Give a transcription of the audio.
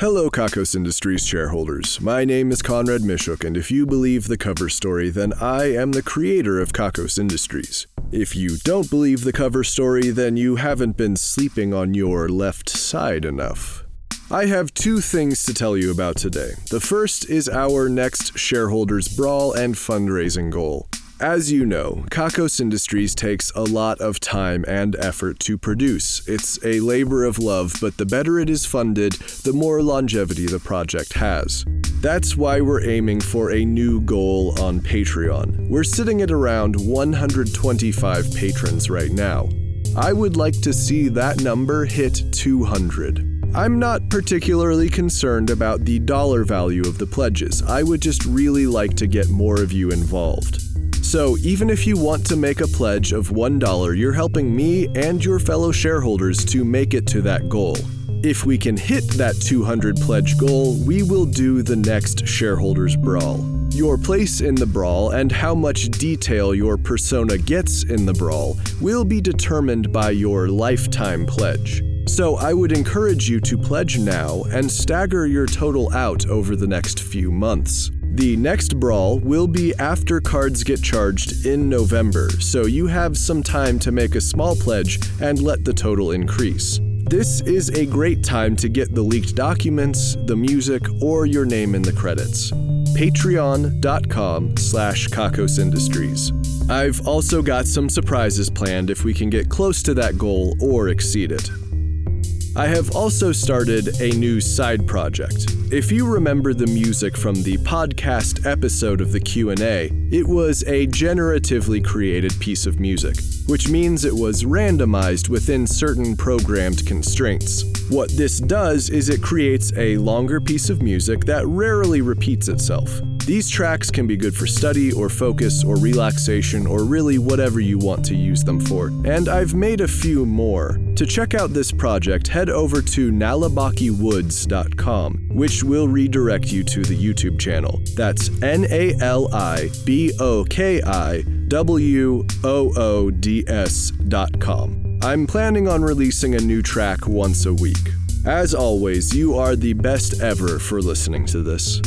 Hello, Kakos Industries shareholders. My name is Conrad Mishuk, and if you believe the cover story, then I am the creator of Kakos Industries. If you don't believe the cover story, then you haven't been sleeping on your left side enough. I have two things to tell you about today. The first is our next shareholders brawl and fundraising goal. As you know, Kakos Industries takes a lot of time and effort to produce. It's a labor of love, but the better it is funded, the more longevity the project has. That's why we're aiming for a new goal on Patreon. We're sitting at around 125 patrons right now. I would like to see that number hit 200. I'm not particularly concerned about the dollar value of the pledges. I would just really like to get more of you involved. So, even if you want to make a pledge of $1, you're helping me and your fellow shareholders to make it to that goal. If we can hit that 200 pledge goal, we will do the next shareholders brawl. Your place in the brawl and how much detail your persona gets in the brawl will be determined by your lifetime pledge. So I would encourage you to pledge now and stagger your total out over the next few months. The next brawl will be after cards get charged in November, so you have some time to make a small pledge and let the total increase. This is a great time to get the leaked documents, the music, or your name in the credits. Patreon.com slash Kakos Industries. I've also got some surprises planned if we can get close to that goal or exceed it. I have also started a new side project. If you remember the music from the podcast episode of the Q&A, it was a generatively created piece of music, which means it was randomized within certain programmed constraints. What this does is it creates a longer piece of music that rarely repeats itself. These tracks can be good for study or focus or relaxation or really whatever you want to use them for, and I've made a few more. To check out this project, head over to nalibokiwoods.com, which will redirect you to the YouTube channel. That's N A L I B O K I W O O D S.com. I'm planning on releasing a new track once a week. As always, you are the best ever for listening to this.